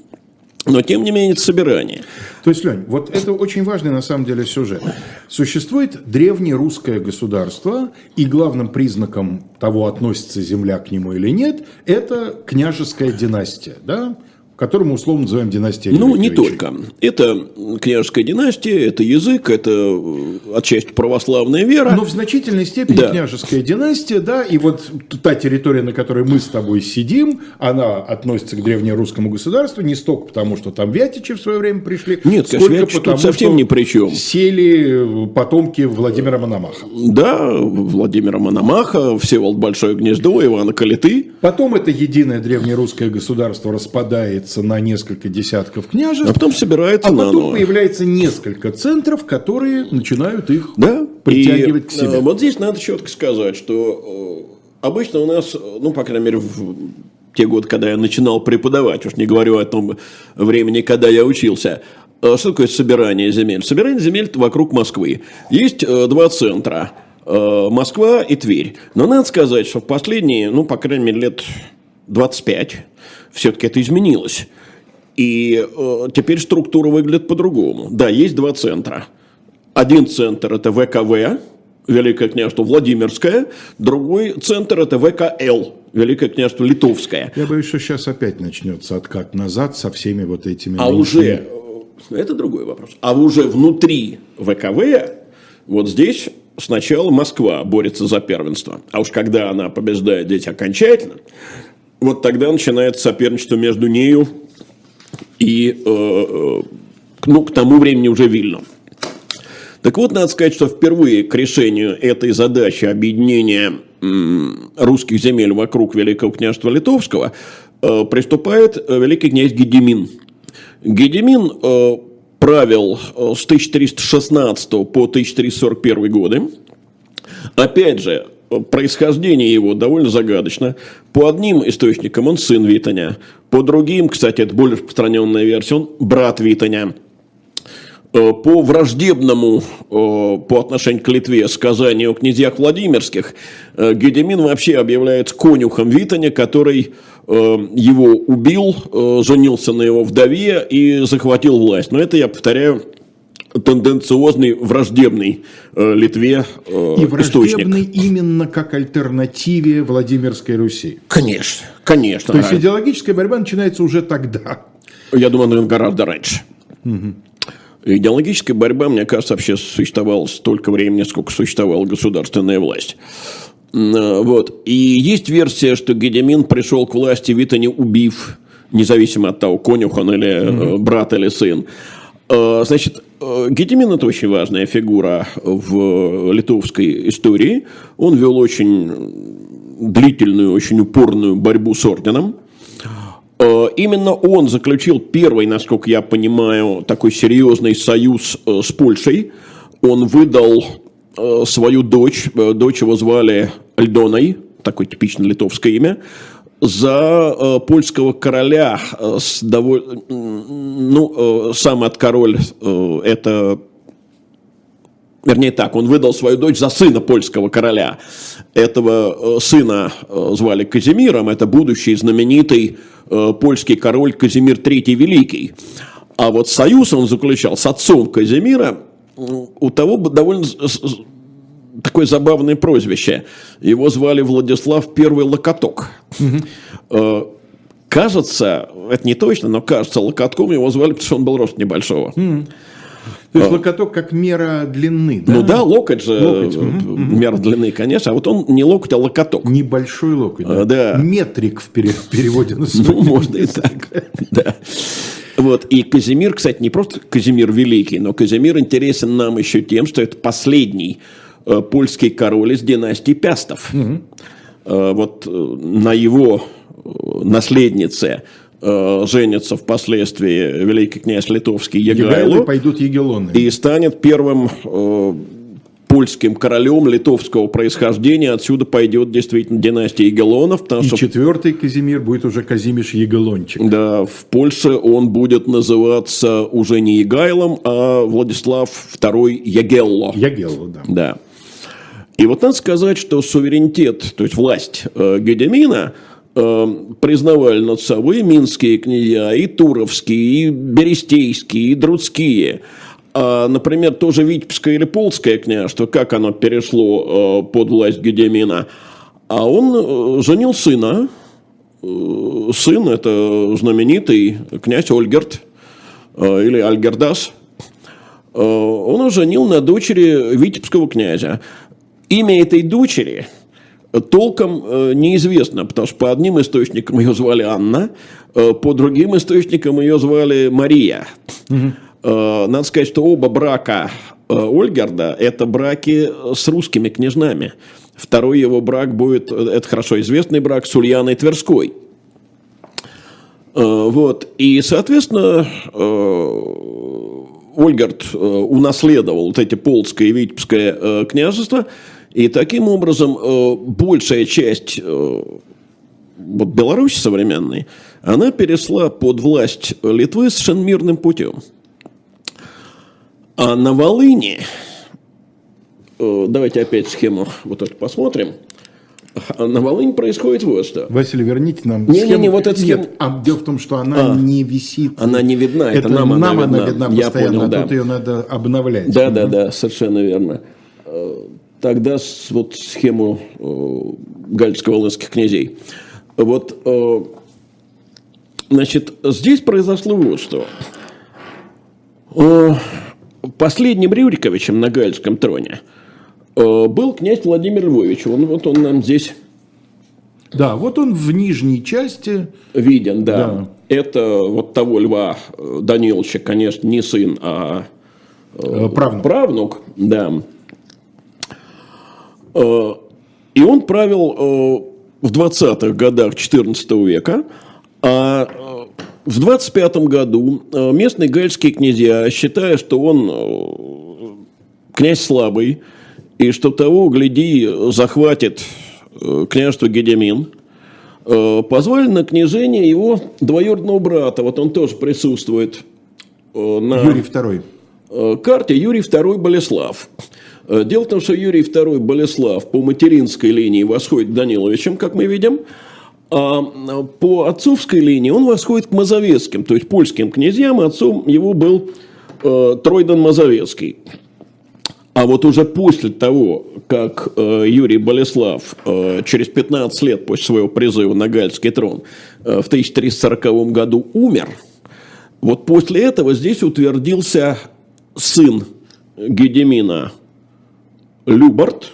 Но, тем не менее, это собирание. То есть, Лень, вот это очень важный на самом деле сюжет. Существует древнее русское государство, и главным признаком того, относится земля к нему или нет, это княжеская династия. Да? Которую мы условно называем династией Ну, не только. Это княжеская династия, это язык, это э, отчасти православная вера. Но в значительной степени да. княжеская династия, да, и вот та территория, на которой мы с тобой сидим, она относится к древнерусскому государству не столько потому, что там Вятичи в свое время пришли, Нет, сколько конечно, потому, совсем ни при чем. сели потомки Владимира Мономаха. Да, Владимира Мономаха, Всеволод Большое Гнездо, Ивана Калиты. Потом это единое древнерусское государство распадается делится на несколько десятков княжеств. А потом собирается а потом новое. появляется несколько центров, которые начинают их да? притягивать и, к себе. Э, вот здесь надо четко сказать, что э, обычно у нас, ну, по крайней мере, в те годы, когда я начинал преподавать, уж не говорю о том времени, когда я учился, э, что такое собирание земель? Собирание земель вокруг Москвы. Есть два центра. Москва и Тверь. Но надо сказать, что в последние, ну, по крайней мере, лет 25. Все-таки это изменилось. И э, теперь структура выглядит по-другому. Да, есть два центра. Один центр – это ВКВ, Великое княжество Владимирское, другой центр – это ВКЛ, Великое княжество Литовское. Я боюсь, что сейчас опять начнется откат назад со всеми вот этими... А уже, э, это другой вопрос, а уже внутри ВКВ, вот здесь сначала Москва борется за первенство, а уж когда она побеждает здесь окончательно, вот тогда начинается соперничество между нею и, э, э ну, к тому времени уже Вильном. Так вот, надо сказать, что впервые к решению этой задачи объединения русских земель вокруг Великого княжества Литовского э, приступает великий князь Гедемин. Гедемин правил с 1316 по 1341 годы. Опять же, происхождение его довольно загадочно. По одним источникам он сын Витаня, по другим, кстати, это более распространенная версия, он брат Витаня. Э, по враждебному э, по отношению к Литве сказанию о князьях Владимирских, э, Гедемин вообще объявляется конюхом Витаня, который его убил, женился на его вдове и захватил власть. Но это, я повторяю, тенденциозный, враждебный Литве И враждебный источник. именно как альтернативе Владимирской Руси. Конечно, конечно. То есть идеологическая борьба начинается уже тогда. Я думаю, наверное, гораздо раньше. Угу. Идеологическая борьба, мне кажется, вообще существовала столько времени, сколько существовала государственная власть. Вот. И есть версия, что Гедемин пришел к власти, Витани убив, независимо от того, конюх он или mm-hmm. брат или сын. Э, значит, э, Гедемин – это очень важная фигура в литовской истории. Он вел очень длительную, очень упорную борьбу с орденом. Э, именно он заключил первый, насколько я понимаю, такой серьезный союз э, с Польшей. Он выдал свою дочь, дочь его звали Альдоной, такое типично литовское имя, за польского короля с довольно, ну, сам от король это Вернее так, он выдал свою дочь за сына польского короля. Этого сына звали Казимиром, это будущий знаменитый Э, польский король Казимир III Великий. А вот союз он заключал с отцом Казимира, у того довольно такое забавное прозвище. Его звали Владислав Первый Локоток. Угу. Кажется, это не точно, но кажется, Локотком его звали, потому что он был рост небольшого. Угу. То есть локоток как мера длины, да? Ну да, локоть же локоть. мера длины, конечно. А вот он не локоть, а локоток. Небольшой локоть. Да. А, да. Метрик в переводе на Ну, можно и так. Да. Вот. И Казимир, кстати, не просто Казимир Великий, но Казимир интересен нам еще тем, что это последний э, польский король из династии Пястов. Угу. Вот э, на его наследнице э, женится впоследствии великий князь литовский Егайло. Егайлы пойдут егелоны. И станет первым э, польским королем литовского происхождения. Отсюда пойдет действительно династия Егелонов. Потому и что... четвертый Казимир будет уже Казимиш Егелончик. Да, в Польше он будет называться уже не Егайлом, а Владислав II Ягелло. Ягелло, да. Да. И вот надо сказать, что суверенитет, то есть власть э, Гедемина – э, признавали над собой минские князья, и туровские, и берестейские, и друдские. А, например, тоже Витебское или Полское княжество, как оно перешло э, под власть Гедемина. А он э, женил сына. Э, сын – это знаменитый князь Ольгерт э, или Альгердас. Э, он женил на дочери Витебского князя. Имя этой дочери – толком э, неизвестно, потому что по одним источникам ее звали Анна, э, по другим источникам ее звали Мария. Угу. Надо сказать, что оба брака Ольгерда – это браки с русскими княжнами. Второй его брак будет, это хорошо известный брак с Ульяной Тверской. Вот. И, соответственно, Ольгард унаследовал вот эти Полское и Витебское княжество – и таким образом э, большая часть э, вот Беларуси современной, она перешла под власть Литвы совершенно мирным путем. А на Волыне, э, давайте опять схему вот эту посмотрим, А на Волыне происходит вот что. Василий, верните нам не, схему. Не, не, вот эта схема... Нет, а дело в том, что она а, не висит. Она не видна, это, это нам, нам она, она видна. Я постоянно, понял, а да. тут ее надо обновлять. Да, да, да, совершенно верно. Э, тогда вот схему э, гальско-волынских князей. Вот, э, значит, здесь произошло вот что. Последним Рюриковичем на Гальском троне – Э, был князь Владимир Львович. Он, вот он нам здесь... Да, вот он в нижней части. Виден, да. да. Это вот того Льва э, Даниловича, конечно, не сын, а э, правнук. правнук да. И он правил в 20-х годах 14 века, а в 25 году местные гальские князья, считая, что он князь слабый, и что того, гляди, захватит э, княжество Гедемин, э, позвали на княжение его двоюродного брата, вот он тоже присутствует э, на Юрий II. карте, Юрий II Болеслав. Дело в том, что Юрий II Болеслав по материнской линии восходит Даниловичем, как мы видим, а по отцовской линии он восходит к Мазовецким, то есть польским князьям, отцом его был Тройдан Мазовецкий. А вот уже после того, как э, Юрий Болеслав э, через 15 лет после своего призыва на Гальский трон э, в 1340 году умер, вот после этого здесь утвердился сын Гедемина Любарт,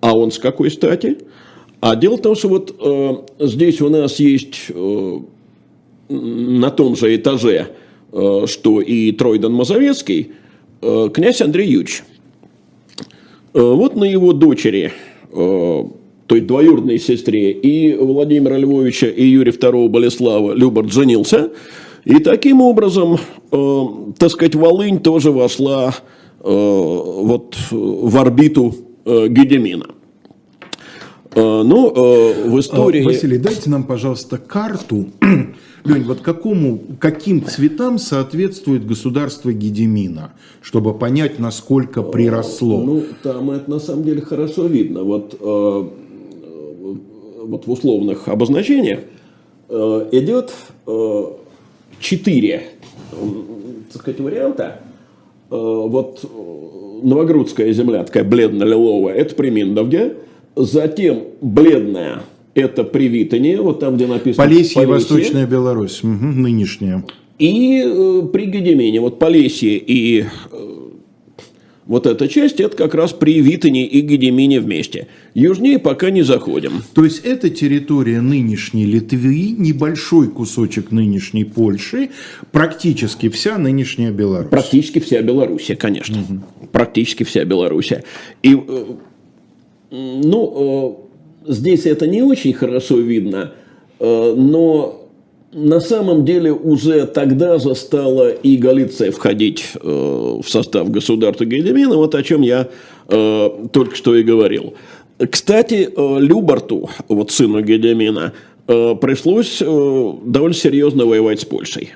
а он с какой стати? А дело в том, что вот э, здесь у нас есть э, на том же этаже, э, что и Тройдан Мазовецкий – Э, князь Андрей Юрьевич. Э, вот на его дочери, э, то есть двоюродной сестре, и Владимира Львовича, и Юрия II Болеслава Любард женился. И таким образом, так сказать, Волынь тоже вошла вот в орбиту Гедемина. Ну, в истории... Василий, дайте нам, пожалуйста, карту Лень, вот какому, каким цветам соответствует государство Гедемина, чтобы понять, насколько приросло? Ну, там это на самом деле хорошо видно. Вот, э, вот в условных обозначениях э, идет э, четыре так сказать, варианта. Э, вот Новогрудская земля, такая бледно-лиловая, это при Миндовге. Затем бледная – это при Витоне, вот там, где написано Полесье, Полесье. Восточная Беларусь, угу, нынешняя. И э, при Гедемине, вот Полесье и э, вот эта часть, это как раз при Витоне и Гедемине вместе. Южнее пока не заходим. То есть, это территория нынешней Литвы, небольшой кусочек нынешней Польши, практически вся нынешняя Беларусь. Практически вся Белоруссия, конечно. Угу. Практически вся Белоруссия. И, э, ну, э, здесь это не очень хорошо видно, э, но на самом деле уже тогда же стала и Галиция входить э, в состав государства Гедемина, вот о чем я э, только что и говорил. Кстати, Любарту, вот сыну Гедемина, пришлось довольно серьезно воевать с Польшей.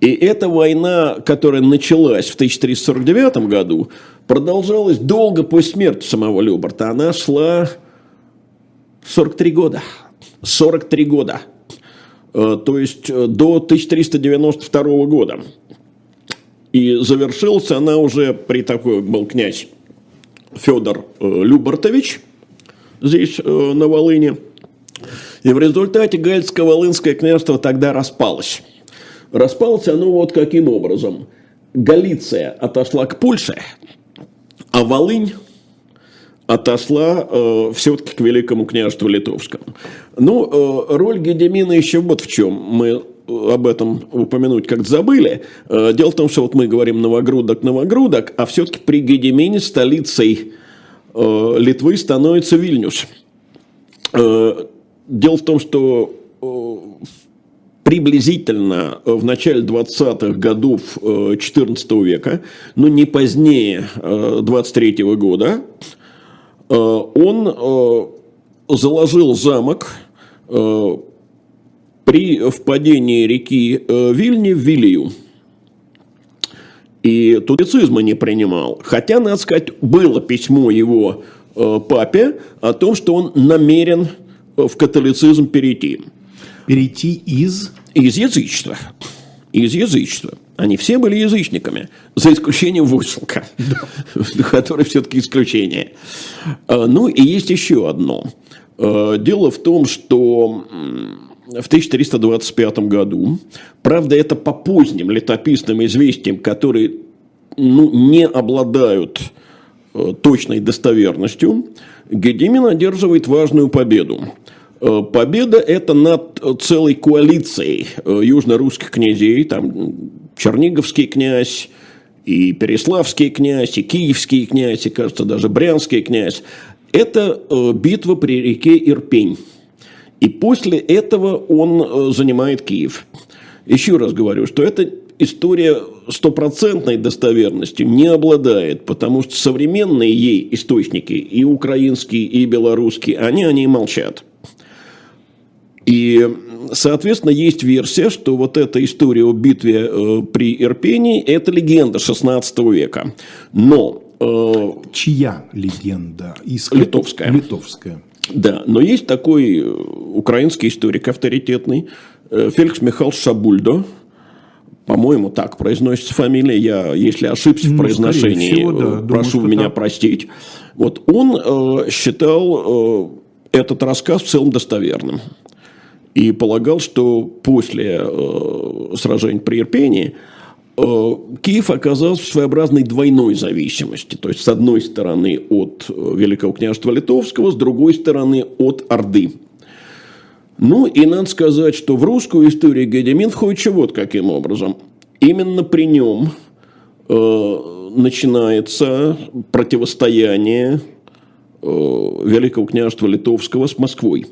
И эта война, которая началась в 1349 году, продолжалась долго после смерти самого Любарта. Она шла 43 года. 43 года. Э, то есть э, до 1392 года. И завершился она уже при такой был князь Федор э, Любартович здесь на Волыне. И в результате Гальско-Волынское княжество тогда распалось. Распалось оно вот каким образом. Галиция отошла к Польше, а Волынь отошла э, все-таки к Великому княжеству Литовскому. Ну, э, роль Гедемина еще вот в чем. Мы об этом упомянуть как-то забыли. Э, дело в том, что вот мы говорим Новогрудок, Новогрудок, а все-таки при Гедемине столицей э, Литвы становится Вильнюс. Э, дело в том, что э, приблизительно в начале 20-х годов 14 э, века, но не позднее 23 -го года, Э, он э, заложил замок э, при впадении реки Вильни в Вилью. И тутицизма не принимал. Хотя, надо сказать, было письмо его э, папе о том, что он намерен в католицизм перейти. Перейти из? Из язычества. Из язычества. Они все были язычниками, за исключением Войселка, который все-таки исключение. Ну и есть еще одно. Дело в том, что в 1325 году, правда, это по поздним летописным известиям, которые ну, не обладают э, точной достоверностью, Гедимин одерживает важную победу. Победа это над целой коалицией южно-русских князей, там Черниговский князь, и Переславский князь, и Киевский князь, и, кажется, даже Брянский князь. Это битва при реке Ирпень. И после этого он занимает Киев. Еще раз говорю, что это история стопроцентной достоверностью не обладает, потому что современные ей источники, и украинские, и белорусские, они о ней молчат. И, соответственно, есть версия, что вот эта история о битве э, при Ирпении – это легенда 16 века. Но... Э, Чья легенда? Из... Литовская. Литовская. Да, но есть такой э, украинский историк авторитетный, э, Феликс Михайлович Шабульдо, по-моему, так произносится фамилия. Я, если ошибся ну, в произношении, всего, да. прошу Думаю, меня так. простить. Вот он э, считал э, этот рассказ в целом достоверным. И полагал, что после э, сражений при Ирпении э, Киев оказался в своеобразной двойной зависимости. То есть, с одной стороны, от э, Великого княжества Литовского, с другой стороны, от Орды. Ну, и надо сказать, что в русскую историю Гедемин входит вот каким образом. Именно при нем э, начинается противостояние э, Великого княжества Литовского с Москвой.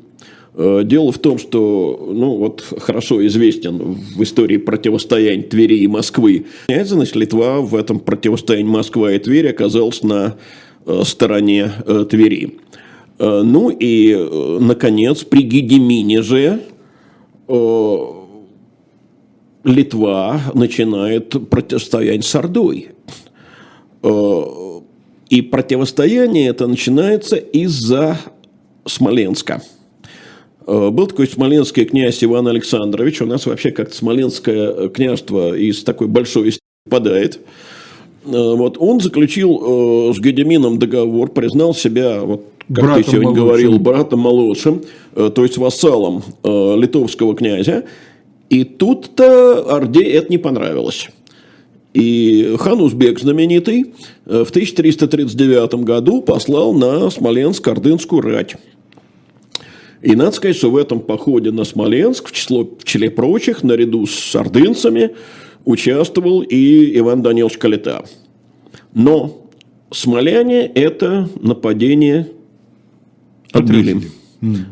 Э, дело в том, что, ну, вот хорошо известен в истории противостояния Твери и Москвы. Значит, Литва в этом противостоянии Москва и Твери оказалась на э, стороне э, Твери. Ну и, наконец, при Гедемине же Литва начинает противостояние с Ордой. И противостояние это начинается из-за Смоленска. Был такой смоленский князь Иван Александрович. У нас вообще как-то смоленское княжество из такой большой падает. Вот он заключил с Гедемином договор, признал себя вот как братом ты сегодня молодшим. говорил, братом молодшим, э, то есть вассалом э, литовского князя. И тут-то Орде это не понравилось. И хан Узбек знаменитый э, в 1339 году послал на Смоленск ордынскую рать. И надо сказать, что в этом походе на Смоленск, в, число, в числе прочих, наряду с ордынцами, участвовал и Иван Данилович Калита. Но смоляне – это нападение Отбили.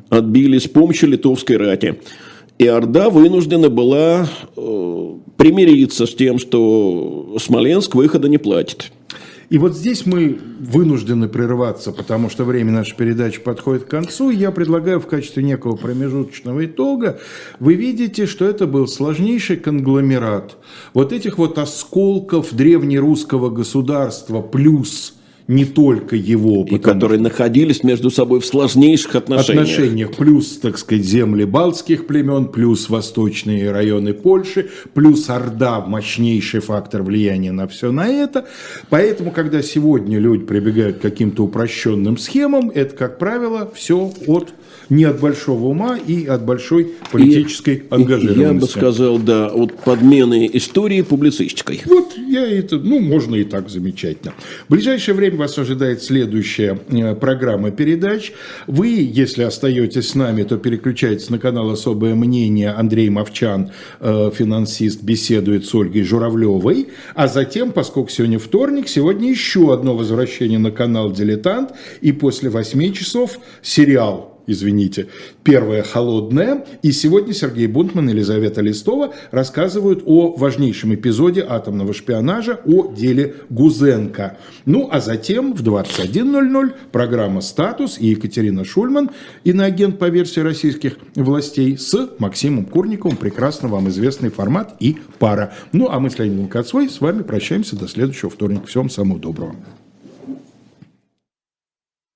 Отбили с помощью литовской рати. И Орда вынуждена была э, примириться с тем, что Смоленск выхода не платит. И вот здесь мы вынуждены прерваться, потому что время нашей передачи подходит к концу. Я предлагаю в качестве некого промежуточного итога, вы видите, что это был сложнейший конгломерат вот этих вот осколков древнерусского государства плюс не только его. И которые находились между собой в сложнейших отношениях. Отношениях. Плюс, так сказать, земли балтских племен, плюс восточные районы Польши, плюс Орда, мощнейший фактор влияния на все на это. Поэтому, когда сегодня люди прибегают к каким-то упрощенным схемам, это, как правило, все от не от большого ума и от большой политической и, ангажированности. Я бы сказал, да, от подмены истории публицистикой. Вот я это, ну, можно и так замечательно. В ближайшее время вас ожидает следующая э, программа передач. Вы, если остаетесь с нами, то переключайтесь на канал «Особое мнение». Андрей Мовчан, э, финансист, беседует с Ольгой Журавлевой. А затем, поскольку сегодня вторник, сегодня еще одно возвращение на канал «Дилетант». И после 8 часов сериал извините, первая холодная. И сегодня Сергей Бунтман и Елизавета Листова рассказывают о важнейшем эпизоде атомного шпионажа, о деле Гузенко. Ну, а затем в 21.00 программа «Статус» и Екатерина Шульман, иноагент по версии российских властей, с Максимом Курниковым. Прекрасно вам известный формат и пара. Ну, а мы с Леонидом Кацвой с вами прощаемся до следующего вторника. Всем самого доброго.